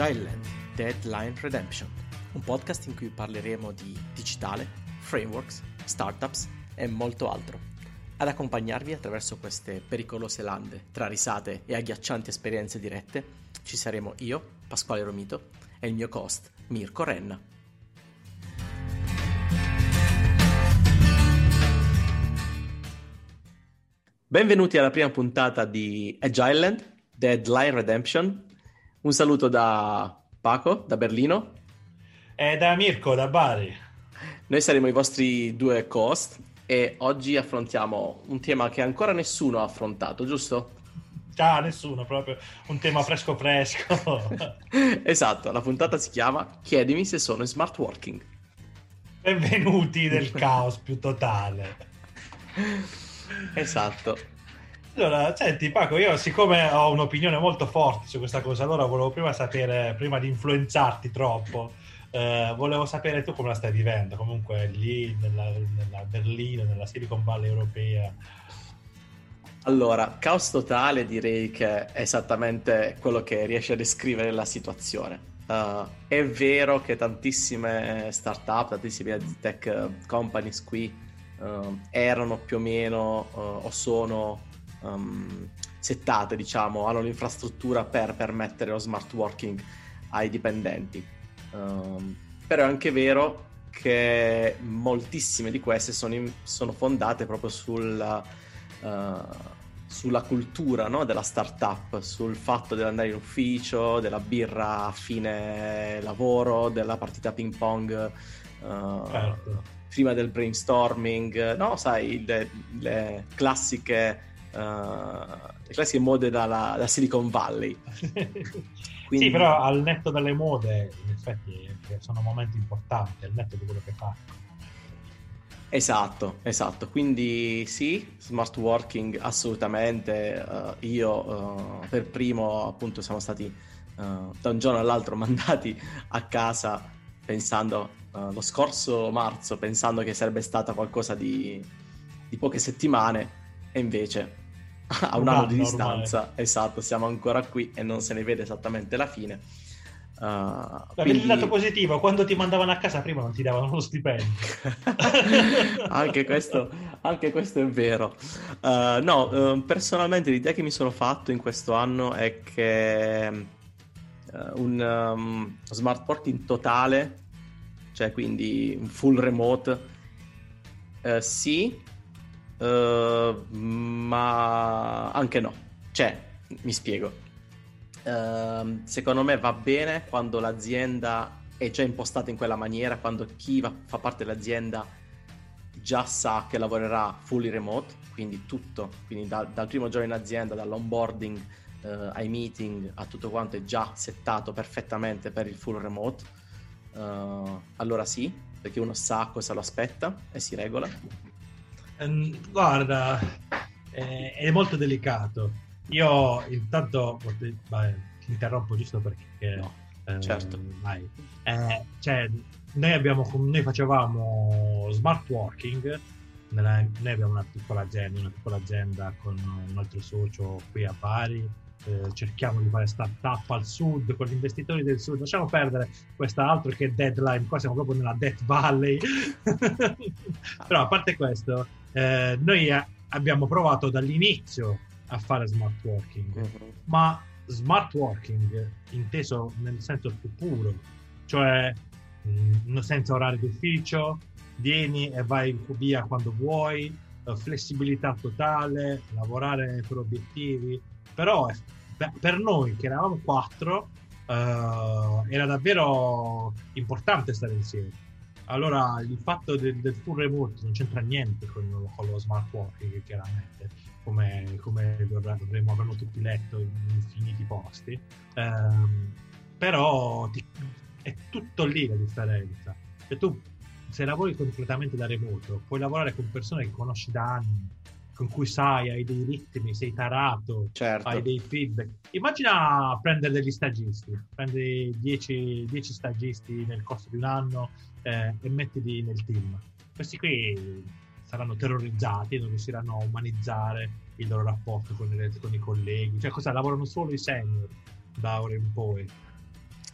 Agile Land Deadline Redemption, un podcast in cui parleremo di digitale, frameworks, startups e molto altro. Ad accompagnarvi attraverso queste pericolose lande tra risate e agghiaccianti esperienze dirette ci saremo io, Pasquale Romito, e il mio host, Mirko Renna. Benvenuti alla prima puntata di Agile Land Deadline Redemption. Un saluto da Paco, da Berlino. E da Mirko, da Bari. Noi saremo i vostri due co-host e oggi affrontiamo un tema che ancora nessuno ha affrontato, giusto? Ah, nessuno, proprio un tema fresco fresco. esatto, la puntata si chiama Chiedimi se sono in smart working. Benvenuti nel caos più totale. esatto. Allora, senti Paco, io siccome ho un'opinione molto forte su questa cosa, allora volevo prima sapere, prima di influenzarti troppo, eh, volevo sapere tu come la stai vivendo, comunque lì nella, nella Berlino, nella Silicon Valley europea. Allora, caos totale direi che è esattamente quello che riesce a descrivere la situazione. Uh, è vero che tantissime startup, tantissime tech companies qui uh, erano più o meno uh, o sono um, settate, diciamo, hanno l'infrastruttura per permettere lo smart working ai dipendenti. Um, però è anche vero che moltissime di queste sono, in, sono fondate proprio sulla, uh, sulla cultura no? della startup, sul fatto di andare in ufficio, della birra a fine lavoro, della partita ping pong. Uh, certo. Prima del brainstorming, no, sai, le, le classiche uh, le classiche mode dalla, da Silicon Valley. Quindi... Sì, però al netto delle mode, in effetti, sono momenti importanti, al netto di quello che fa. Esatto, esatto. Quindi sì, smart working assolutamente. Uh, io uh, per primo appunto siamo stati uh, da un giorno all'altro mandati a casa pensando lo scorso marzo pensando che sarebbe stata qualcosa di, di poche settimane e invece a un, un anno, anno, di distanza, ormai. esatto, siamo ancora qui e non se ne vede esattamente la fine. Uh, quindi... Il lato positivo, quando ti mandavano a casa prima non ti davano lo stipendio. anche, questo, anche, questo, è vero. Uh, no, uh, personalmente l'idea che mi sono fatto in questo anno è che uh, un um, smart working totale, cioè quindi un full remote, sì, Uh, ma anche no. Cioè, mi spiego. Uh, secondo me va bene quando l'azienda è già impostata in quella maniera, quando chi va, fa parte dell'azienda già sa che lavorerà fully remote, quindi tutto, quindi da, dal primo giorno in azienda, dall'onboarding uh, ai meeting, a tutto quanto è già settato perfettamente per il full remote. Uh, allora sì, perché uno sa cosa lo aspetta e si regola. Ehm, guarda, eh, è molto delicato. Io intanto vai, ti interrompo giusto perché... No, eh, certo. Vai. Eh, cioè, noi, abbiamo, noi facevamo smart working, nella, noi abbiamo una piccola azienda, una piccola azienda con un altro socio qui a Bari, eh, cerchiamo di fare startup al sud con gli investitori del sud lasciamo perdere questa altro che deadline qua siamo proprio nella Death Valley però a parte questo eh, noi abbiamo provato dall'inizio a fare smart working, uh-huh. ma smart working inteso nel senso più puro, cioè mh, mm, senza orari d'ufficio, vieni e vai via quando vuoi, eh, flessibilità totale, lavorare per obiettivi, però per noi che eravamo quattro uh, era davvero importante stare insieme allora, il fatto del, del full remote non c'entra niente con, con lo smart working, chiaramente, come, come dovremmo averlo tutti letto in infiniti posti. Um, però ti, è tutto lì la differenza. Se tu se lavori completamente da remoto, puoi lavorare con persone che conosci da anni, con cui sai, hai dei ritmi, sei tarato, certo. hai dei feedback. Immagina prendere degli stagisti, prendi 10 stagisti nel corso di un anno eh, e mettili nel team. Questi qui saranno terrorizzati, non riusciranno a umanizzare il loro rapporto con, i, con i colleghi. Cioè, cosa lavorano solo i senior da ora in poi.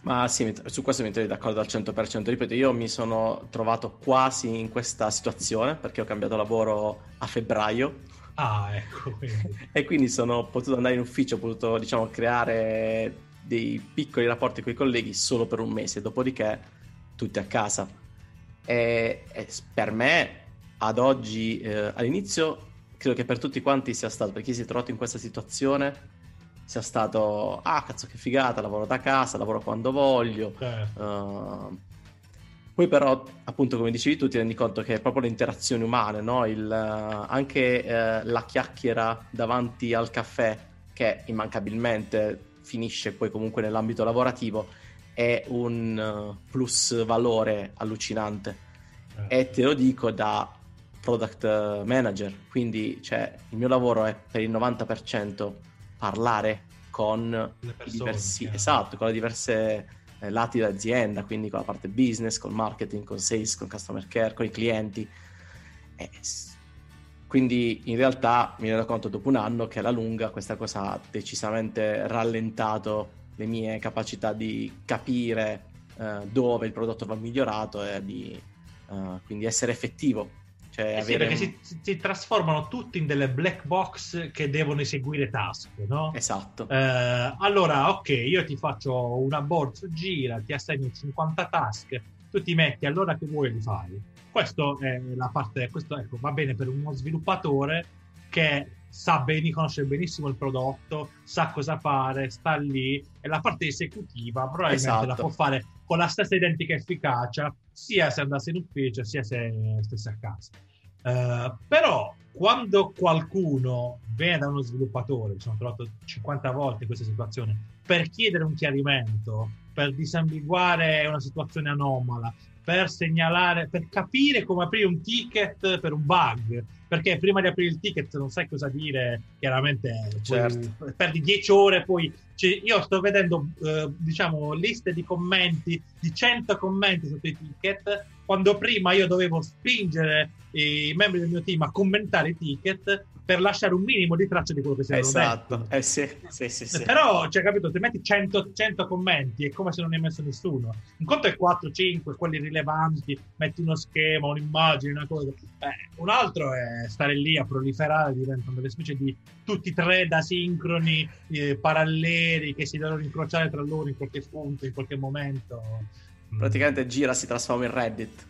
Ma sì, su questo mi trovi d'accordo al 100%. Ripeto, io mi sono trovato quasi in questa situazione perché ho cambiato lavoro a febbraio. Ah, ecco. E quindi sono potuto andare in ufficio, ho potuto, diciamo, creare dei piccoli rapporti con i colleghi solo per un mese, dopodiché tutti a casa. E, e per me, ad oggi, eh, all'inizio, credo che per tutti quanti sia stato, per chi si è trovato in questa situazione, sia stato ah cazzo che figata lavoro da casa lavoro quando voglio certo. uh, poi però appunto come dicevi tu ti rendi conto che è proprio le interazioni umane no? Il, uh, anche uh, la chiacchiera davanti al caffè che immancabilmente finisce poi comunque nell'ambito lavorativo è un plus valore allucinante certo. e te lo dico da product manager quindi cioè, il mio lavoro è per il 90% parlare con persone, diversi, esatto, con le diverse eh, lati dell'azienda, quindi con la parte business, con marketing, con sales, con customer care, con i clienti. Eh, quindi in realtà mi rendo conto dopo un anno che alla lunga questa cosa ha decisamente rallentato le mie capacità di capire eh, dove il prodotto va migliorato e di uh, quindi essere effettivo cioè, eh sì, perché un... si, si, trasformano tutti in delle black box che devono eseguire task, no? Esatto. Eh, allora, ok, io ti faccio una board gira, ti assegno 50 task, tu ti metti allora che vuoi li fai. Questo è la parte, questo ecco, va bene per uno sviluppatore che sa bene, conosce benissimo il prodotto, sa cosa fare, sta lì e la parte esecutiva probabilmente esatto. la può fare con la stessa identica efficacia sia se andasse in ufficio sia se stesse a casa. Uh, però quando qualcuno viene da uno sviluppatore, mi sono trovato 50 volte in questa situazione, per chiedere un chiarimento, per disambiguare una situazione anomala, per segnalare, per capire come aprire un ticket per un bug, perché prima di aprire il ticket non sai cosa dire, chiaramente certo. perdi 10 ore, poi cioè, io sto vedendo eh, diciamo liste di commenti, di 100 commenti sotto i ticket, quando prima io dovevo spingere i membri del mio team a commentare i ticket, per lasciare un minimo di traccia di quello che si esatto. detto. Eh sì, sì, sì, sì. Però, cioè, capito, se metti 100, 100, commenti è come se non ne hai messo nessuno. Un conto è 4-5, quelli rilevanti, metti uno schema, un'immagine, una cosa. Eh, un altro è stare lì a proliferare, diventano delle specie di tutti e tre da sincroni, eh, paralleli, che si devono incrociare tra loro in qualche punto, in qualche momento. Praticamente gira, si trasforma in Reddit.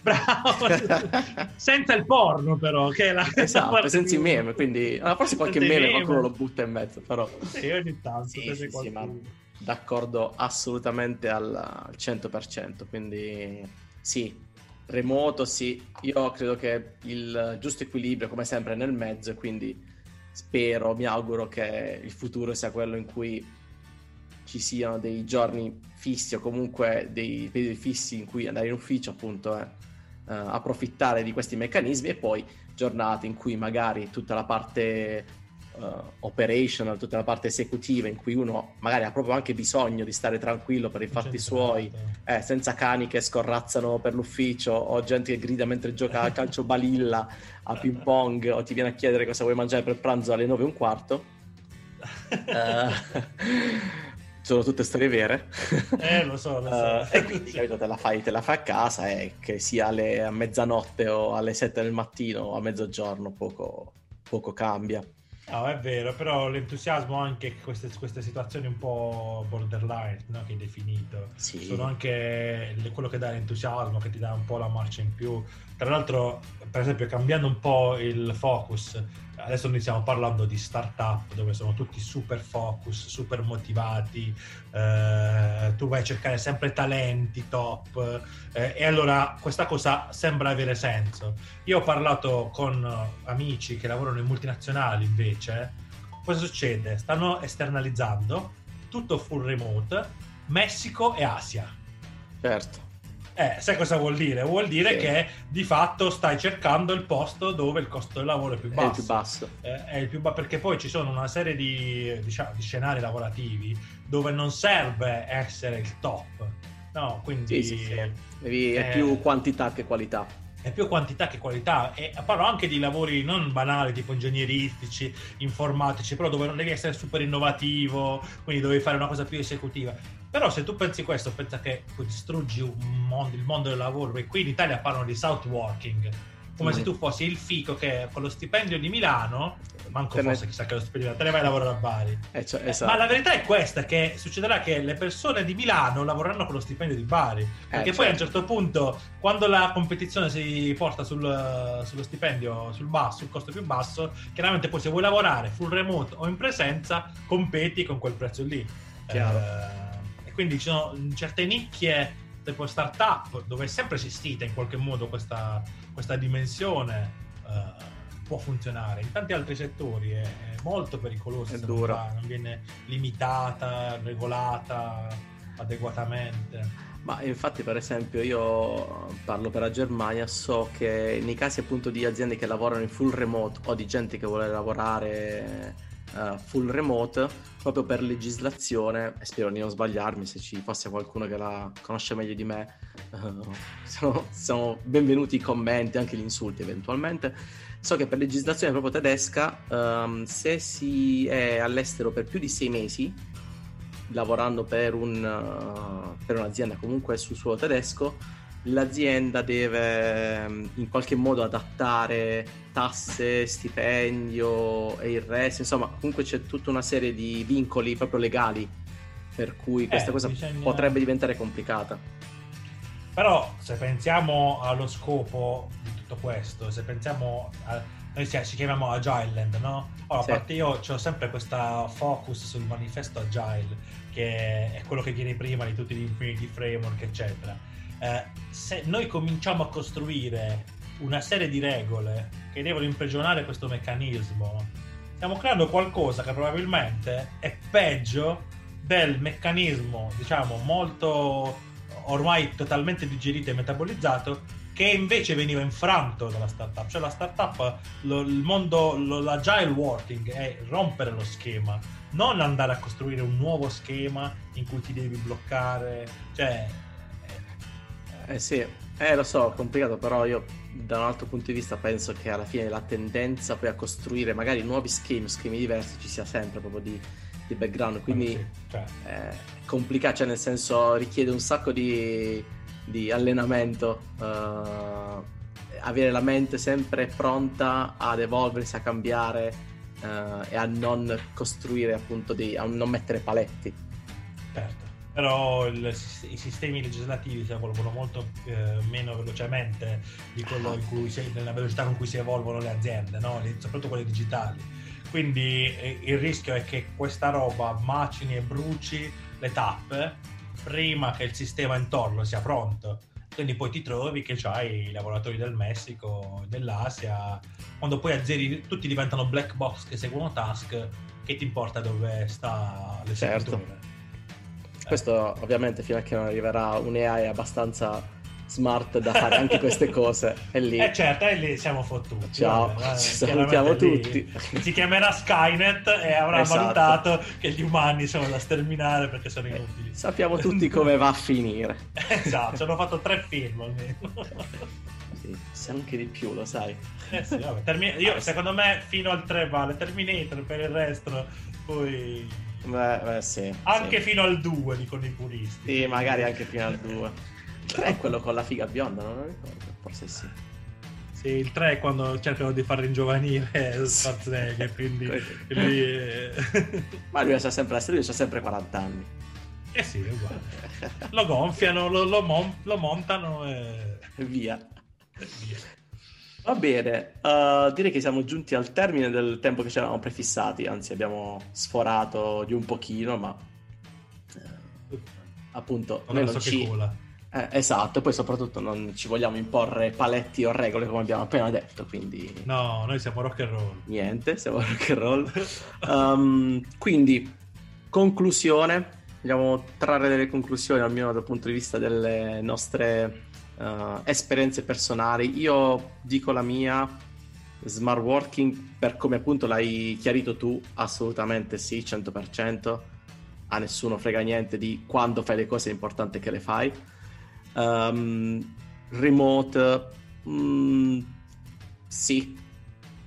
Bravo, senza il porno però, che è la esatto, senza i meme, quindi ah, forse qualche meme, meme. qualcuno lo butta in mezzo, però. Sì, ogni tanto sì, sì, sì, ma d'accordo assolutamente al, al 100%, quindi sì, remoto sì, io credo che il giusto equilibrio come sempre è nel mezzo e quindi spero, mi auguro che il futuro sia quello in cui ci siano dei giorni fissi o comunque dei periodi fissi in cui andare in ufficio appunto eh, uh, approfittare di questi meccanismi e poi giornate in cui magari tutta la parte uh, operational, tutta la parte esecutiva in cui uno magari ha proprio anche bisogno di stare tranquillo per i fatti suoi, eh, senza cani che scorrazzano per l'ufficio o gente che grida mentre gioca a calcio balilla, a ping pong o ti viene a chiedere cosa vuoi mangiare per pranzo alle 9 e un quarto. Uh, sono tutte storie vere. Eh, lo so, lo so. Uh, e quindi capito, te, la fai, te la fai a casa e che sia alle, a mezzanotte o alle 7 del mattino o a mezzogiorno poco, poco cambia. No, è vero, però l'entusiasmo anche queste, queste situazioni un po' borderline no? che hai definito sì. sono anche quello che dà l'entusiasmo, che ti dà un po' la marcia in più. Tra l'altro, per esempio, cambiando un po' il focus, adesso noi stiamo parlando di startup dove sono tutti super focus, super motivati, eh, tu vai a cercare sempre talenti top eh, e allora questa cosa sembra avere senso. Io ho parlato con amici che lavorano in multinazionali invece, cosa succede? Stanno esternalizzando tutto full remote, Messico e Asia. Certo. Eh, sai cosa vuol dire? Vuol dire sì. che di fatto stai cercando il posto dove il costo del lavoro è più basso. È il più basso. Eh, è il più ba- perché poi ci sono una serie di, diciamo, di, scenari lavorativi dove non serve essere il top. No, quindi... Sì, sì, è più quantità che qualità è più quantità che qualità e parlo anche di lavori non banali tipo ingegneristici, informatici, però dove non devi essere super innovativo, quindi devi fare una cosa più esecutiva. Però se tu pensi questo, pensa che distruggi mondo, il mondo del lavoro, e qui in Italia parlano di south working, come mm. se tu fossi il fico che con lo stipendio di Milano, manco te fosse ne... chissà che lo stipendio, te ne vai a lavorare a Bari. Eh, cioè, esatto. Ma la verità è questa, che succederà che le persone di Milano lavoreranno con lo stipendio di Bari. Perché eh, poi certo. a un certo. certo punto, quando la competizione si porta sul, sullo stipendio, sul basso, sul costo più basso, chiaramente poi se vuoi lavorare full remote o in presenza, competi con quel prezzo lì. Chiaro. Eh, e quindi ci sono certe nicchie tipo startup dove è sempre esistita in qualche modo questa, questa dimensione uh, può funzionare in tanti altri settori è, è molto pericoloso è dura. Non, non viene limitata regolata adeguatamente ma infatti per esempio io parlo per la Germania so che nei casi appunto di aziende che lavorano in full remote o di gente che vuole lavorare uh, full remote proprio per legislazione e spero di non sbagliarmi se ci fosse qualcuno che la conosce meglio di me uh, sono, sono, benvenuti i commenti anche gli insulti eventualmente. So che per legislazione proprio tedesca um, se si è all'estero per più di sei mesi lavorando per, un, uh, per un'azienda comunque sul suolo tedesco l'azienda deve ehm, in qualche modo adattare tasse, stipendio e il resto, insomma comunque c'è tutta una serie di vincoli proprio legali per cui eh, questa cosa bisogna... potrebbe diventare complicata. Però se pensiamo allo scopo di tutto questo, se pensiamo a... Noi ci chiamiamo Agile Land, no? Ora, sì. a parte io ho sempre questa focus sul manifesto Agile, che è quello che viene prima di tutti gli Infinity Framework, eccetera eh, se noi cominciamo a costruire una serie di regole che devono imprigionare questo meccanismo, stiamo creando qualcosa che probabilmente è peggio del meccanismo, diciamo, molto ormai totalmente digerito e metabolizzato che invece veniva infranto dalla startup. Cioè la startup, lo, il mondo, lo, l'agile working è rompere lo schema, non andare a costruire un nuovo schema in cui ti devi bloccare. Cioè, eh sì, eh lo so, complicato, però io da un altro punto di vista penso che alla fine la tendenza poi a costruire magari nuovi schemi, schemi diversi ci sia sempre proprio di, di background, quindi sì, cioè. è complicato, cioè nel senso richiede un sacco di, di allenamento, uh, avere la mente sempre pronta ad evolversi, a cambiare uh, e a non costruire appunto, di, a non mettere paletti. Certo però il, i sistemi legislativi si evolvono molto eh, meno velocemente di quello si, nella velocità con cui si evolvono le aziende, no? soprattutto quelle digitali. Quindi eh, il rischio è che questa roba macini e bruci le tappe prima che il sistema intorno sia pronto. Quindi poi ti trovi che hai i lavoratori del Messico, dell'Asia, quando poi azzeri tutti diventano black box che seguono task, che ti importa dove sta l'esecutore. Certo. Questo ovviamente fino a che non arriverà un AI abbastanza smart da fare anche queste cose. E lì... Eh certo, e lì siamo fottuti. Ciao, vabbè, ci salutiamo tutti. Si chiamerà Skynet e avrà esatto. valutato che gli umani sono da sterminare perché sono eh, inutili. sappiamo tutti come va a finire. esatto, ci hanno fatto tre film almeno. sì, anche di più, lo sai. Eh sì, vabbè, termi- io secondo me fino al 3 vale Terminator per il resto poi Beh, beh sì. Anche sì. fino al 2, dicono i puristi. Sì, magari anche fino al 2. Il 3 è quello con la figa bionda, non lo ricordo. Forse sì. Sì, il 3 è quando cercano di far ringiovanire Schwarzenegger, quindi lui... Ma lui ha sempre, lui ha sempre 40 anni. Eh sì, è uguale. Lo gonfiano, lo, lo, mon- lo montano e via. Va bene, uh, direi che siamo giunti al termine del tempo che ci eravamo prefissati, anzi abbiamo sforato di un pochino, ma uh, appunto non non ci... Eh, esatto, poi soprattutto non ci vogliamo imporre paletti o regole come abbiamo appena detto, quindi... No, noi siamo rock and roll. Niente, siamo rock and roll. um, quindi, conclusione, vogliamo trarre delle conclusioni almeno dal punto di vista delle nostre uh, esperienze personali. Io dico la mia, smart working, per come appunto l'hai chiarito tu, assolutamente sì, 100%. A nessuno frega niente di quando fai le cose, è importante che le fai. Um, remote, mm, sì,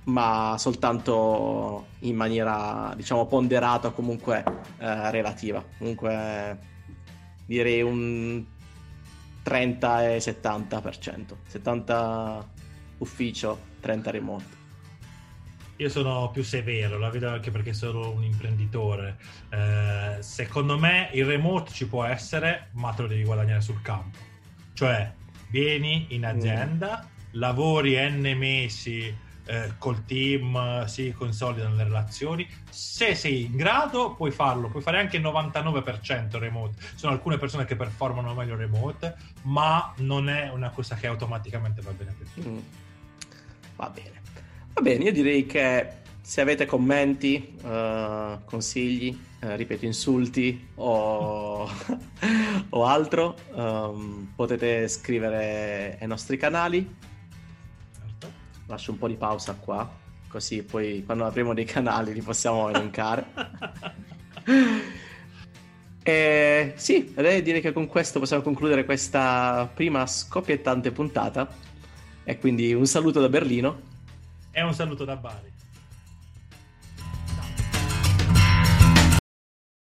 ma soltanto in maniera diciamo ponderata comunque eh, relativa. Comunque direi un 30 e 70%. 70 ufficio, 30 remote. Io sono più severo, la vedo anche perché sono un imprenditore. Eh, secondo me il remote ci può essere, ma te lo devi guadagnare sul campo. Cioè, vieni in azienda, mm. lavori n mesi eh, col team, si consolidano le relazioni. Se sei in grado, puoi farlo, puoi fare anche il 99% remote. Sono alcune persone che performano meglio remote, ma non è una cosa che automaticamente va bene per tutti. Mm. Va bene. Va bene, io direi che se avete commenti, uh, consigli, uh, ripeto, insulti o, o altro, um, potete scrivere ai nostri canali. Lascio un po' di pausa qua, così poi quando apriamo dei canali li possiamo elencare. e sì, direi che con questo possiamo concludere questa prima scoppiettante puntata. E quindi un saluto da Berlino e un saluto da Bari.